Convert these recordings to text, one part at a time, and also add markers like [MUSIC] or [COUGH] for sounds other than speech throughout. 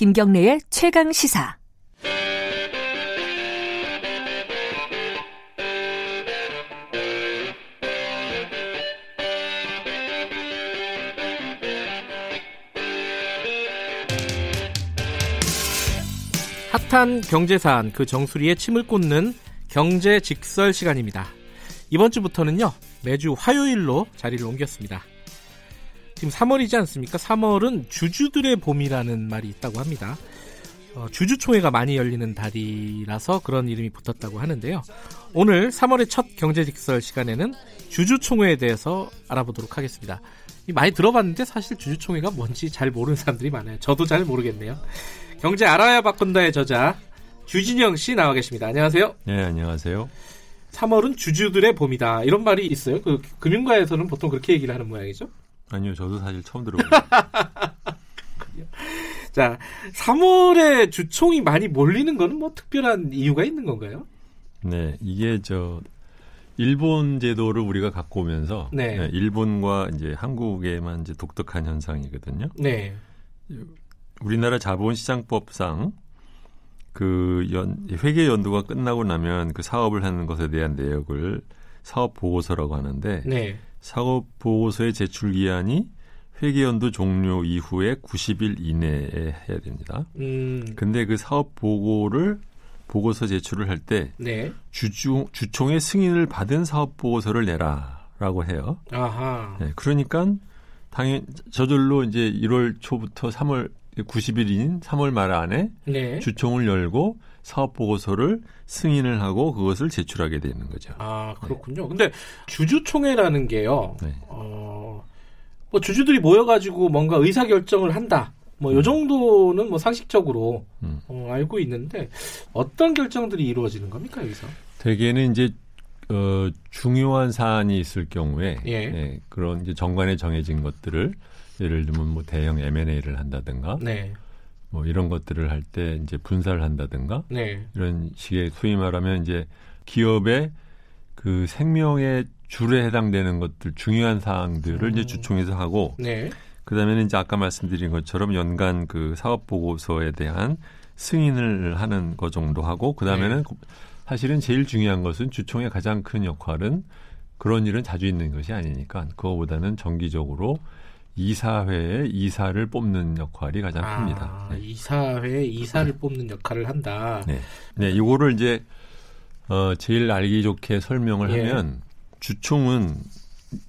김경래의 최강 시사. 핫한 경제 사안 그 정수리에 침을 꽂는 경제 직설 시간입니다. 이번 주부터는요 매주 화요일로 자리를 옮겼습니다. 지금 3월이지 않습니까? 3월은 주주들의 봄이라는 말이 있다고 합니다. 어, 주주총회가 많이 열리는 달이라서 그런 이름이 붙었다고 하는데요. 오늘 3월의 첫 경제직설 시간에는 주주총회에 대해서 알아보도록 하겠습니다. 많이 들어봤는데 사실 주주총회가 뭔지 잘 모르는 사람들이 많아요. 저도 잘 모르겠네요. 경제 알아야 바꾼다의 저자 주진영 씨 나와 계십니다. 안녕하세요. 네, 안녕하세요. 3월은 주주들의 봄이다. 이런 말이 있어요. 그 금융가에서는 보통 그렇게 얘기를 하는 모양이죠. 아니요, 저도 사실 처음 들어봐요. [LAUGHS] 자, 3월에 주총이 많이 몰리는 거는 뭐 특별한 이유가 있는 건가요? 네, 이게 저 일본 제도를 우리가 갖고 오면서 네. 네, 일본과 이제 한국에만 이제 독특한 현상이거든요. 네. 우리나라 자본시장법상 그 연, 회계 연도가 끝나고 나면 그 사업을 하는 것에 대한 내역을 사업 보고서라고 하는데 네. 사업 보고서의 제출 기한이 회계 연도 종료 이후에 90일 이내에 해야 됩니다. 음. 근데 그 사업 보고를 보고서 제출을 할때 네. 주주 주총의 승인을 받은 사업 보고서를 내라라고 해요. 아하. 네, 그러니까 당연 저절로 이제 1월 초부터 3월 90일인 3월 말 안에 네. 주총을 열고 사업 보고서를 승인을 하고 그것을 제출하게 되는 거죠. 아, 그렇군요. 근데 주주총회라는 게요. 네. 어, 뭐 주주들이 모여가지고 뭔가 의사 결정을 한다. 뭐, 요 정도는 뭐 상식적으로 음. 어, 알고 있는데 어떤 결정들이 이루어지는 겁니까, 여기서? 대개는 이제 어, 중요한 사안이 있을 경우에 예. 그런 이제 정관에 정해진 것들을 예를 들면 뭐 대형 M&A를 한다든가 네. 뭐 이런 것들을 할 때 이제 분사를 한다든가 네. 이런 식의 소위 말하면 이제 기업의 그 생명의 줄에 해당되는 것들 중요한 사항들을 음. 이제 주총에서 하고 네. 그다음에는 이제 아까 말씀드린 것처럼 연간 그 사업 보고서에 대한 승인을 하는 것 정도 하고 그다음에는 네. 사실은 제일 중요한 것은 주총의 가장 큰 역할은 그런 일은 자주 있는 것이 아니니까 그거보다는 정기적으로 이사회에 이사를 뽑는 역할이 가장 큽니다. 아, 네. 이사회 이사를 뽑는 역할을 한다. 네. 네, 이거를 이제 어 제일 알기 좋게 설명을 예. 하면 주총은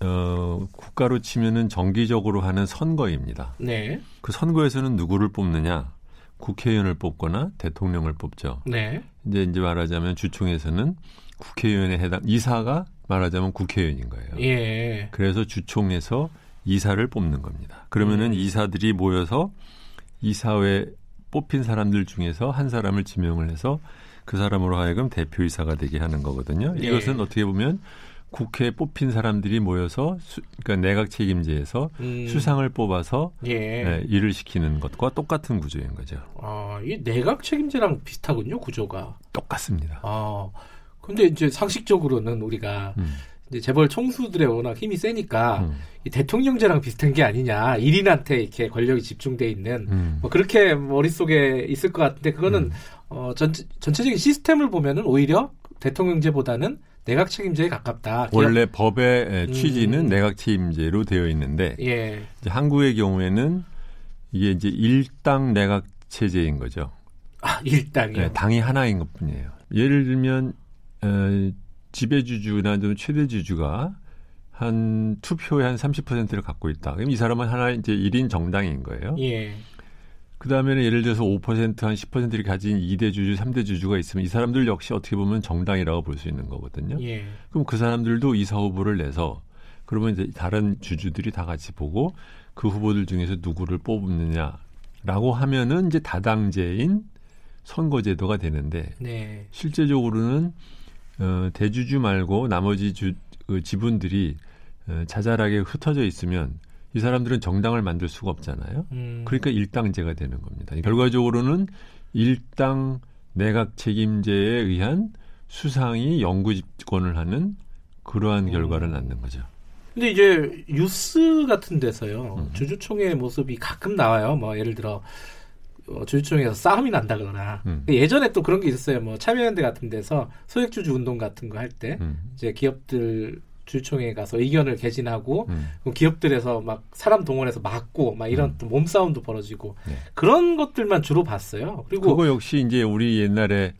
어 국가로 치면은 정기적으로 하는 선거입니다. 네. 그 선거에서는 누구를 뽑느냐? 국회의원을 뽑거나 대통령을 뽑죠. 네. 이제 이제 말하자면 주총에서는 국회의원에 해당 이사가 말하자면 국회의원인 거예요. 예. 그래서 주총에서 이사를 뽑는 겁니다. 그러면은 음. 이사들이 모여서 이사회 뽑힌 사람들 중에서 한 사람을 지명을 해서 그 사람으로 하여금 대표이사가 되게 하는 거거든요. 네. 이것은 어떻게 보면 국회에 뽑힌 사람들이 모여서 수, 그러니까 내각 책임제에서 음, 수상을 뽑아서 예. 네, 일을 시키는 것과 똑같은 구조인 거죠. 아, 이 내각 책임제랑 비슷하군요, 구조가. 똑같습니다. 아. 근데 이제 상식적으로는 우리가 음, 이제 재벌 총수들의 워낙 힘이 세니까 음, 이 대통령제랑 비슷한 게 아니냐. 1인한테 이렇게 권력이 집중돼 있는 음. 뭐 그렇게 머릿속에 있을 것 같은데 그거는 음. 어, 전체, 전체적인 시스템을 보면은 오히려 대통령제보다는 내각 책임제에 가깝다. 기업- 원래 법의 에, 음. 취지는 내각 책임제로 되어 있는데 예. 이제 한국의 경우에는 이게 이제 일당 내각 체제인 거죠. 아, 일당이요. 네, 당이 하나인 것뿐이에요. 예를 들면 어, 지배주주나 좀 최대주주가 한 투표의 한 30%를 갖고 있다. 그럼 이 사람은 하나 이제 1인 정당인 거예요. 예. 그 다음에는 예를 들어서 5%한 10%를 가진 2대 주주, 3대 주주가 있으면 이 사람들 역시 어떻게 보면 정당이라고 볼 수 있는 거거든요. 예. 그럼 그 사람들도 이사 후보를 내서 그러면 이제 다른 주주들이 다 같이 보고 그 후보들 중에서 누구를 뽑느냐라고 하면은 이제 다당제인 선거제도가 되는데 네. 실제적으로는 어, 대주주 말고 나머지 주, 그 지분들이 어, 자잘하게 흩어져 있으면 이 사람들은 정당을 만들 수가 없잖아요. 음. 그러니까 일당제가 되는 겁니다. 결과적으로는 일당 내각 책임제에 의한 수상이 영구 집권을 하는 그러한 음. 결과를 낳는 거죠. 근데 이제 뉴스 같은 데서요 음. 주주총회 모습이 가끔 나와요. 뭐 예를 들어 어, 주주총회에서 싸움이 난다거나 음. 예전에 또 그런 게 있었어요. 뭐 참여연대 같은 데서 소액주주 운동 같은 거 할때 음. 이제 기업들 주주총회에 가서 의견을 개진하고 음. 기업들에서 막 사람 동원해서 막고 막 이런 음. 또 몸싸움도 벌어지고 네. 그런 것들만 주로 봤어요. 그리고 그거 역시 이제 우리 옛날에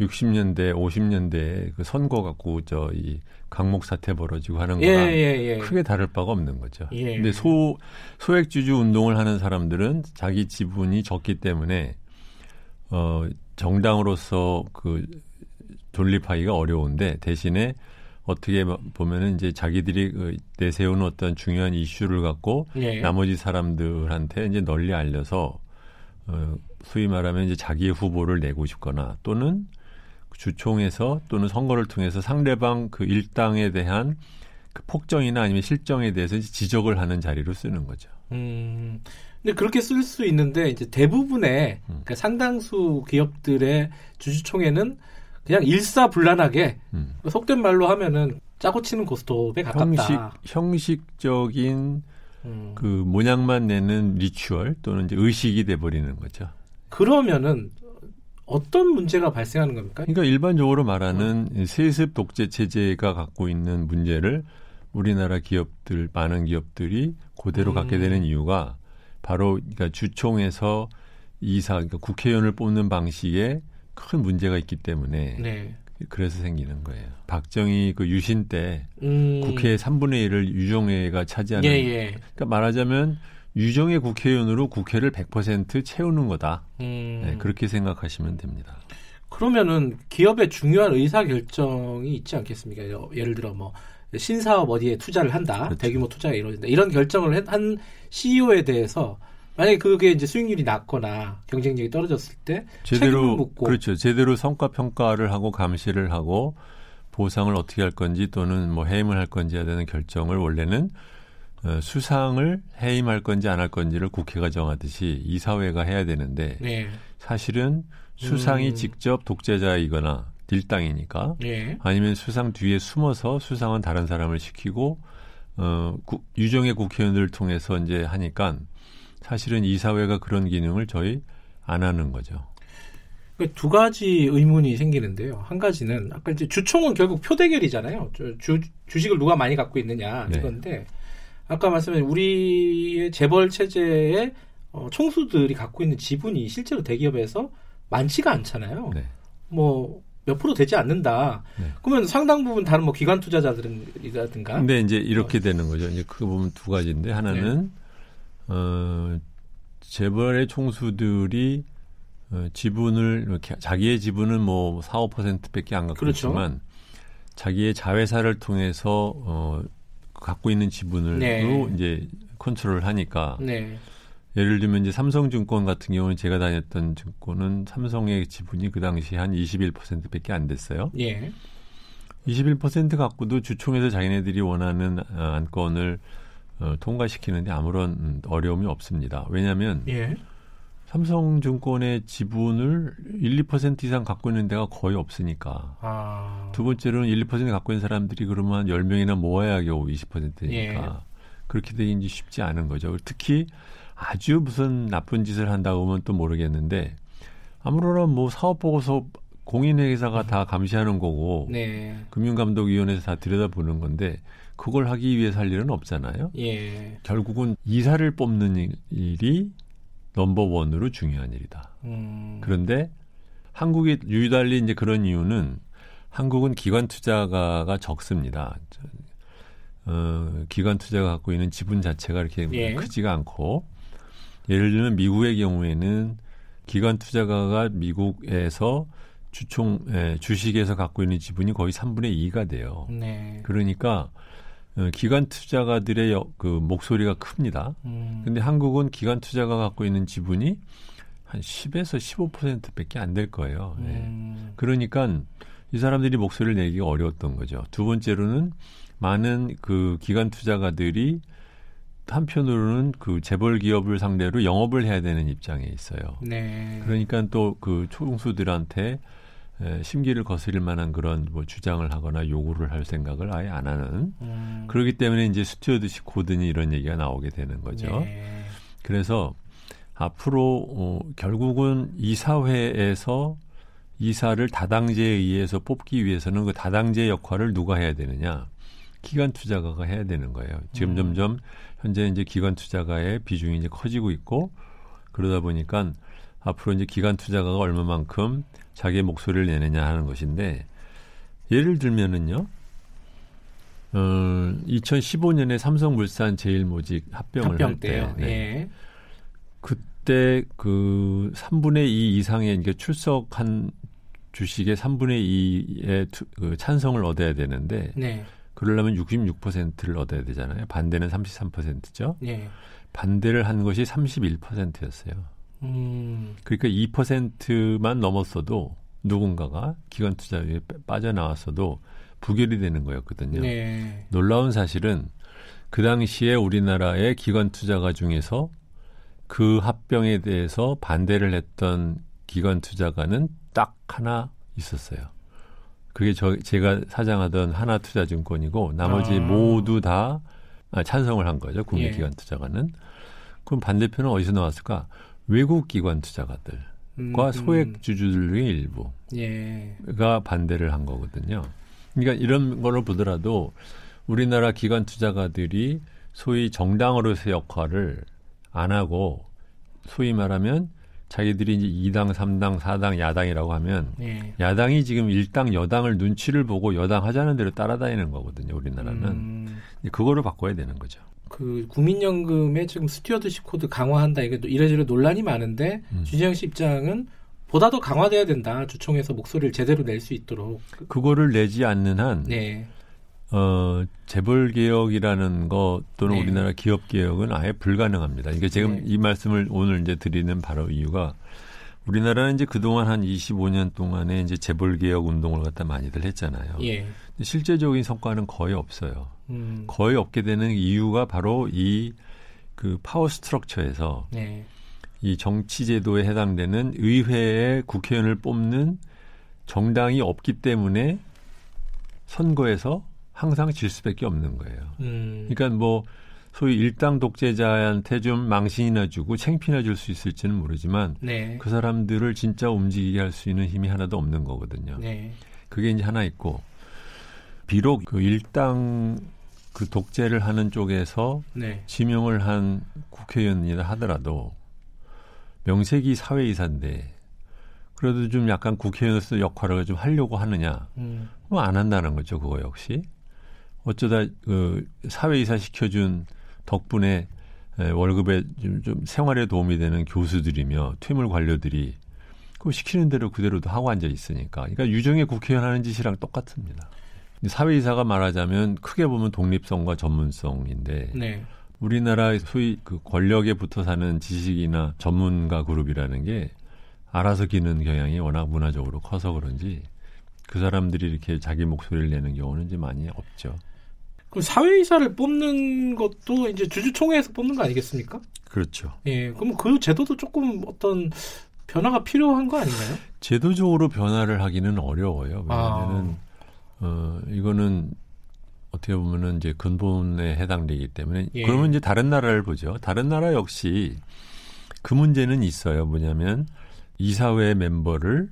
60년대, 50년대 그 선거 갖고 저 이 강목 사태 벌어지고 하는 예, 거랑 예, 예. 크게 다를 바가 없는 거죠. 예. 근데 소 소액 주주 운동을 하는 사람들은 자기 지분이 적기 때문에 어 정당으로서 그 돌립하기가 어려운데 대신에 어떻게 보면은 이제 자기들이 그 내세우는 어떤 중요한 이슈를 갖고 예. 나머지 사람들한테 이제 널리 알려서 어, 소위 말하면 이제 자기의 후보를 내고 싶거나 또는 주총에서 또는 선거를 통해서 상대방 그 일당에 대한 그 폭정이나 아니면 실정에 대해서 이제 지적을 하는 자리로 쓰는 거죠. 음, 근데 그렇게 쓸 수 있는데 이제 대부분의 음. 그러니까 상당수 기업들의 주주총회는 그냥 일사불란하게 음. 속된 말로 하면은 짜고 치는 고스톱에 가깝다. 형식 형식적인 음. 그 모양만 내는 리추얼 또는 이제 의식이 돼 버리는 거죠. 그러면은 어떤 문제가 발생하는 겁니까? 그러니까 일반적으로 말하는 이 세습 독재 체제가 갖고 있는 문제를 우리나라 기업들 많은 기업들이 그대로 음. 갖게 되는 이유가 바로 그러니까 주총에서 이사 그러니까 국회의원을 뽑는 방식에 큰 문제가 있기 때문에 네. 그래서 생기는 거예요. 박정희 그 유신 때 음. 국회 3분의 1을 유정회가 차지하는 예, 예. 그러니까 말하자면 유정회 국회의원으로 국회를 100% 채우는 거다. 음. 네, 그렇게 생각하시면 됩니다. 그러면은 기업의 중요한 의사 결정이 있지 않겠습니까? 예를 들어 뭐 신사업 어디에 투자를 한다, 그렇죠. 대규모 투자가 이루어진다 이런 결정을 한- 한 CEO에 대해서 만약에 그게 이제 수익률이 낮거나 경쟁력이 떨어졌을 때 제대로 묻고 그렇죠. 제대로 성과 평가를 하고 감시를 하고 보상을 어떻게 할 건지 또는 뭐 해임을 할 건지에 대한 결정을 원래는 어, 수상을 해임할 건지 안 할 건지를 국회가 정하듯이 이사회가 해야 되는데 네, 사실은 수상이 음. 직접 독재자이거나 딜당이니까 네, 아니면 수상 뒤에 숨어서 수상은 다른 사람을 시키고 어 국- 유정의 국회의원들을 통해서 이제 하니까 사실은 이사회가 그런 기능을 저희 안 하는 거죠. 그두 가지 의문이 생기는데요. 한 가지는 아까 이제 주총은 결국 표 대결이잖아요. 주, 주, 주식을 누가 많이 갖고 있느냐 네. 이건데 아까 말씀하신 우리의 재벌 체제의 어, 총수들이 갖고 있는 지분이 실제로 대기업에서 많지가 않잖아요. 네. 뭐몇 프로 되지 않는다. 네. 그러면 상당 부분 다른 뭐 기관 투자자들이라든가 근데 이제 이렇게 되는 거죠. 이제 그거 보면 두 가지인데 하나는 네. 어 재벌의 총수들이 어, 지분을 이렇게 자기의 지분은 뭐 4, 5%밖에 안 갖고 그렇죠. 있지만 자기의 자회사를 통해서 어 갖고 있는 지분으로 네. 이제 컨트롤을 하니까 네. 예를 들면 이제 삼성증권 같은 경우는 제가 다녔던 증권은 삼성의 지분이 그 당시 한 21%밖에 안 됐어요. 예. 21% 갖고도 주총에서 자기네들이 원하는 어, 안건을 어, 통과시키는데 아무런 음, 어려움이 없습니다. 왜냐하면 예. 삼성증권의 지분을 1, 2% 이상 갖고 있는 데가 거의 없으니까. 아. 두 번째로는 1, 2% 갖고 있는 사람들이 그러면 한 10명이나 모아야 겨우 20%니까. 예. 그렇게 되기 쉽지 않은 거죠. 특히 아주 무슨 나쁜 짓을 한다고 하면 또 모르겠는데 아무로나 뭐 사업 보고서 공인회계사가 다 감시하는 거고 네. 금융감독위원회에서 다 들여다보는 건데 그걸 하기 위해서 할 일은 없잖아요. 예. 결국은 이사를 뽑는 일- 일이 넘버원으로 중요한 일이다. 음. 그런데 한국이 유달리 이제 그런 이유는 한국은 기관 투자가가 적습니다. 저- 어, 기관 투자가 갖고 있는 지분 자체가 이렇게 예. 크지가 않고 예를 들면 미국의 경우에는 기관 투자가가 미국에서 주총 에, 주식에서 갖고 있는 지분이 거의 3분의 2가 돼요. 네. 그러니까 어, 기관 투자가들의 여- 그 목소리가 큽니다. 음. 근데 한국은 기관 투자가 갖고 있는 지분이 한 10에서 15%밖에 안 될 거예요. 예. 음. 그러니까 이 사람들이 목소리를 내기가 어려웠던 거죠. 두 번째로는 많은 그 기관 투자가들이 한편으로는 그 재벌 기업을 상대로 영업을 해야 되는 입장에 있어요. 네. 그러니까 또 그 총수들한테 에, 심기를 거스릴 만한 그런 뭐 주장을 하거나 요구를 할 생각을 아예 안 하는 음. 그렇기 때문에 이제 stewardship code니 이런 얘기가 나오게 되는 거죠. 네. 그래서 앞으로 어, 결국은 이사회에서 이사를 다당제에 의해서 뽑기 위해서는 그 다당제 역할을 누가 해야 되느냐? 기관 투자가가 해야 되는 거예요. 지금 음. 점점 현재 이제 기관 투자가의 비중이 이제 커지고 있고 그러다 보니까 앞으로 이제 기관 투자가가 얼마만큼 자기의 목소리를 내느냐 하는 것인데 예를 들면은요. 어, 2015년에 삼성물산 제일모직 합병을 합병 할 때, 때요. 네. 예. 그때 그 3분의 2 이상의 이게 출석한 주식의 3분의 2의 투, 그 찬성을 얻어야 되는데 네. 그러려면 66%를 얻어야 되잖아요. 반대는 33%죠. 예. 반대를 한 것이 31%였어요. 음. 그러니까 2%만 넘었어도 누군가가 기관 투자에 빠져나왔어도 부결이 되는 거였거든요. 네. 놀라운 사실은 그 당시에 우리나라의 기관 투자가 중에서 그 합병에 대해서 반대를 했던 기관 투자가는 딱 하나 있었어요. 그게 저 제가 사장하던 하나투자증권이고 나머지 아. 모두 다 아, 찬성을 한 거죠. 국내 예. 기관 투자가는. 그럼 반대표는 어디서 나왔을까? 외국 기관 투자가들과 음, 소액 주주들 중에 일부. 예. 가 반대를 한 거거든요. 그러니까 이런 거를 보더라도 우리나라 기관 투자가들이 소위 정당으로서의 역할을 안 하고 소위 말하면 자기들이 이제 2당, 3당, 4당, 야당이라고 하면 예. 야당이 지금 일당 여당을 눈치를 보고 여당 하자는 대로 따라다니는 거거든요. 우리나라는 음, 그거를 바꿔야 되는 거죠. 그 국민연금의 지금 stewardship code 강화한다 이게 또 이래저래 논란이 많은데 음. 주진형 씨 입장은 보다 더 강화돼야 된다 주총에서 목소리를 제대로 낼 수 있도록 그거를 내지 않는 한 네 어, 재벌 개혁이라는 거 또는 네. 우리나라 기업 개혁은 아예 불가능합니다. 이게 지금 네. 이 말씀을 오늘 이제 드리는 바로 이유가 우리나라는 이제 그동안 한 25년 동안에 이제 재벌 개혁 운동을 갖다 많이들 했잖아요. 예. 실제적인 성과는 거의 없어요. 음, 거의 없게 되는 이유가 바로 이 그 파워 스트럭처에서 네. 이 정치 제도에 해당되는 의회에 국회의원을 뽑는 정당이 없기 때문에 선거에서 항상 질 수밖에 없는 거예요. 음, 그러니까 뭐 소위 일당 독재자한테 좀 망신이나 주고 챙피나 줄 수 있을지는 모르지만 네. 그 사람들을 진짜 움직이게 할 수 있는 힘이 하나도 없는 거거든요. 네. 그게 이제 하나 있고 비록 그 일당 그 독재를 하는 쪽에서 네. 지명을 한 국회의원이라 하더라도 명색이 사회이사인데 그래도 좀 약간 국회의원으로서 역할을 좀 하려고 하느냐 음, 뭐안 한다는 거죠 그거 역시 어쩌다 그 사회이사 시켜준 덕분에 에, 월급에 좀, 좀 생활에 도움이 되는 교수들이며 퇴물 관료들이 그 시키는 대로 그대로도 하고 앉아 있으니까 그러니까 유정의 국회의원 하는 짓이랑 똑같습니다. 사회이사가 말하자면 크게 보면 독립성과 전문성인데 네. 우리나라 소위 그 권력에 붙어 사는 지식이나 전문가 그룹이라는 게 알아서 기는 경향이 워낙 문화적으로 커서 그런지 그 사람들이 이렇게 자기 목소리를 내는 경우는 이제 많이 없죠. 그럼 사회이사를 뽑는 것도 이제 주주총회에서 뽑는 거 아니겠습니까? 그렇죠. 예. 그럼 그 제도도 조금 어떤 변화가 필요한 거 아닌가요? 제도적으로 변화를 하기는 어려워요. 아. 왜냐하면은 어 이거는 어떻게 보면은 이제 근본에 해당되기 때문에 예. 그러면 이제 다른 나라를 보죠. 다른 나라 역시 그 문제는 있어요. 뭐냐면 이사회 멤버를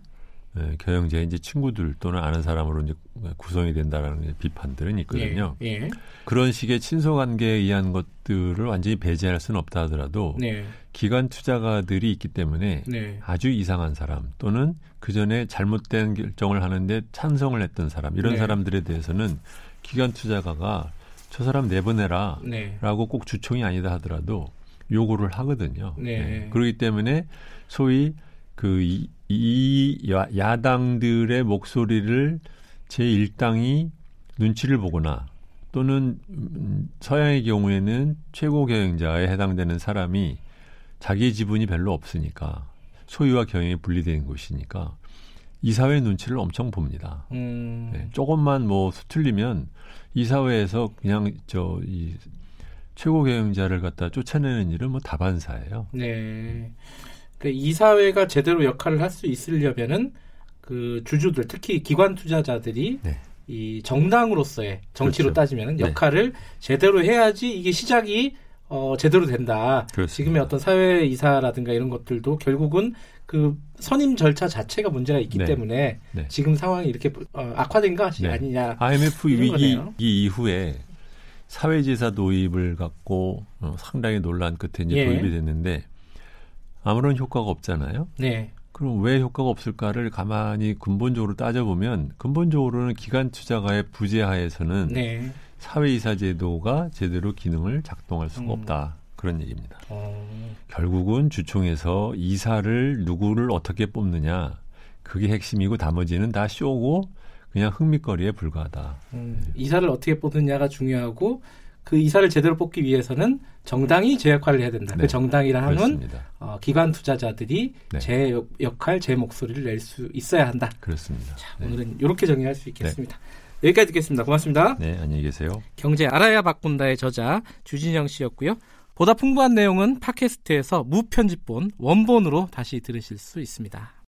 에, 경영자의 이제 친구들 또는 아는 사람으로 이제 구성이 된다라는 비판들은 있거든요. 예. 예. 그런 식의 친소 관계에 의한 것들을 완전히 배제할 수는 없다 하더라도 네. 기관 투자가들이 있기 때문에 네. 아주 이상한 사람 또는 그 전에 잘못된 결정을 하는데 찬성을 했던 사람 이런 네. 사람들에 대해서는 기관 투자가가 저 사람 내보내라 네. 라고 꼭 주총이 아니다 하더라도 요구를 하거든요. 네. 그렇기 때문에 소위 그 이, 이 야, 야당들의 목소리를 제1당이 눈치를 보거나 또는 음, 서양의 경우에는 최고 경영자에 해당되는 사람이 자기의 지분이 별로 없으니까 소유와 경영이 분리된 곳이니까 이사회 눈치를 엄청 봅니다. 음. 네, 조금만 뭐 수틀리면 이사회에서 그냥 저 이 최고 경영자를 갖다 쫓아내는 일은 뭐 다반사예요. 네. 그 이사회가 제대로 역할을 할 수 있으려면은 그 주주들 특히 기관 투자자들이 네. 이 정당으로서의 정치로 그렇죠. 따지면은 네. 역할을 제대로 해야지 이게 시작이 어, 제대로 된다. 그렇습니다. 지금의 어떤 사회 이사라든가 이런 것들도 결국은 그 선임 절차 자체가 문제가 있기 네. 때문에 네. 지금 상황이 이렇게 어, 악화된 것이 네. 아니냐. IMF 위기 이후에 사회지사 도입을 갖고 어, 상당히 논란 끝에 이제 예. 도입이 됐는데 아무런 효과가 없잖아요. 네. 그럼 왜 효과가 없을까를 가만히 근본적으로 따져보면 근본적으로는 기관 투자가의 부재하에서는 네. 사회이사 제도가 제대로 기능을 작동할 수가 음. 없다. 그런 얘기입니다. 어, 결국은 주총에서 이사를 누구를 어떻게 뽑느냐 그게 핵심이고 나머지는 다 쇼고 그냥 흥미거리에 불과하다. 음, 이사를 어떻게 뽑느냐가 중요하고 그 이사를 제대로 뽑기 위해서는 정당이 제 역할을 해야 된다. 네. 그 정당이라 함은 그렇습니다. 어, 기관 투자자들이 네. 제 역- 역할, 제 목소리를 낼 수 있어야 한다. 그렇습니다. 자, 네. 오늘은 이렇게 정리할 수 있겠습니다. 여기까지 듣겠습니다. 고맙습니다. 네, 안녕히 계세요. 경제 알아야 바꾼다의 저자 주진영 씨였고요. 보다 풍부한 내용은 팟캐스트에서 무편집본 원본으로 다시 들으실 수 있습니다.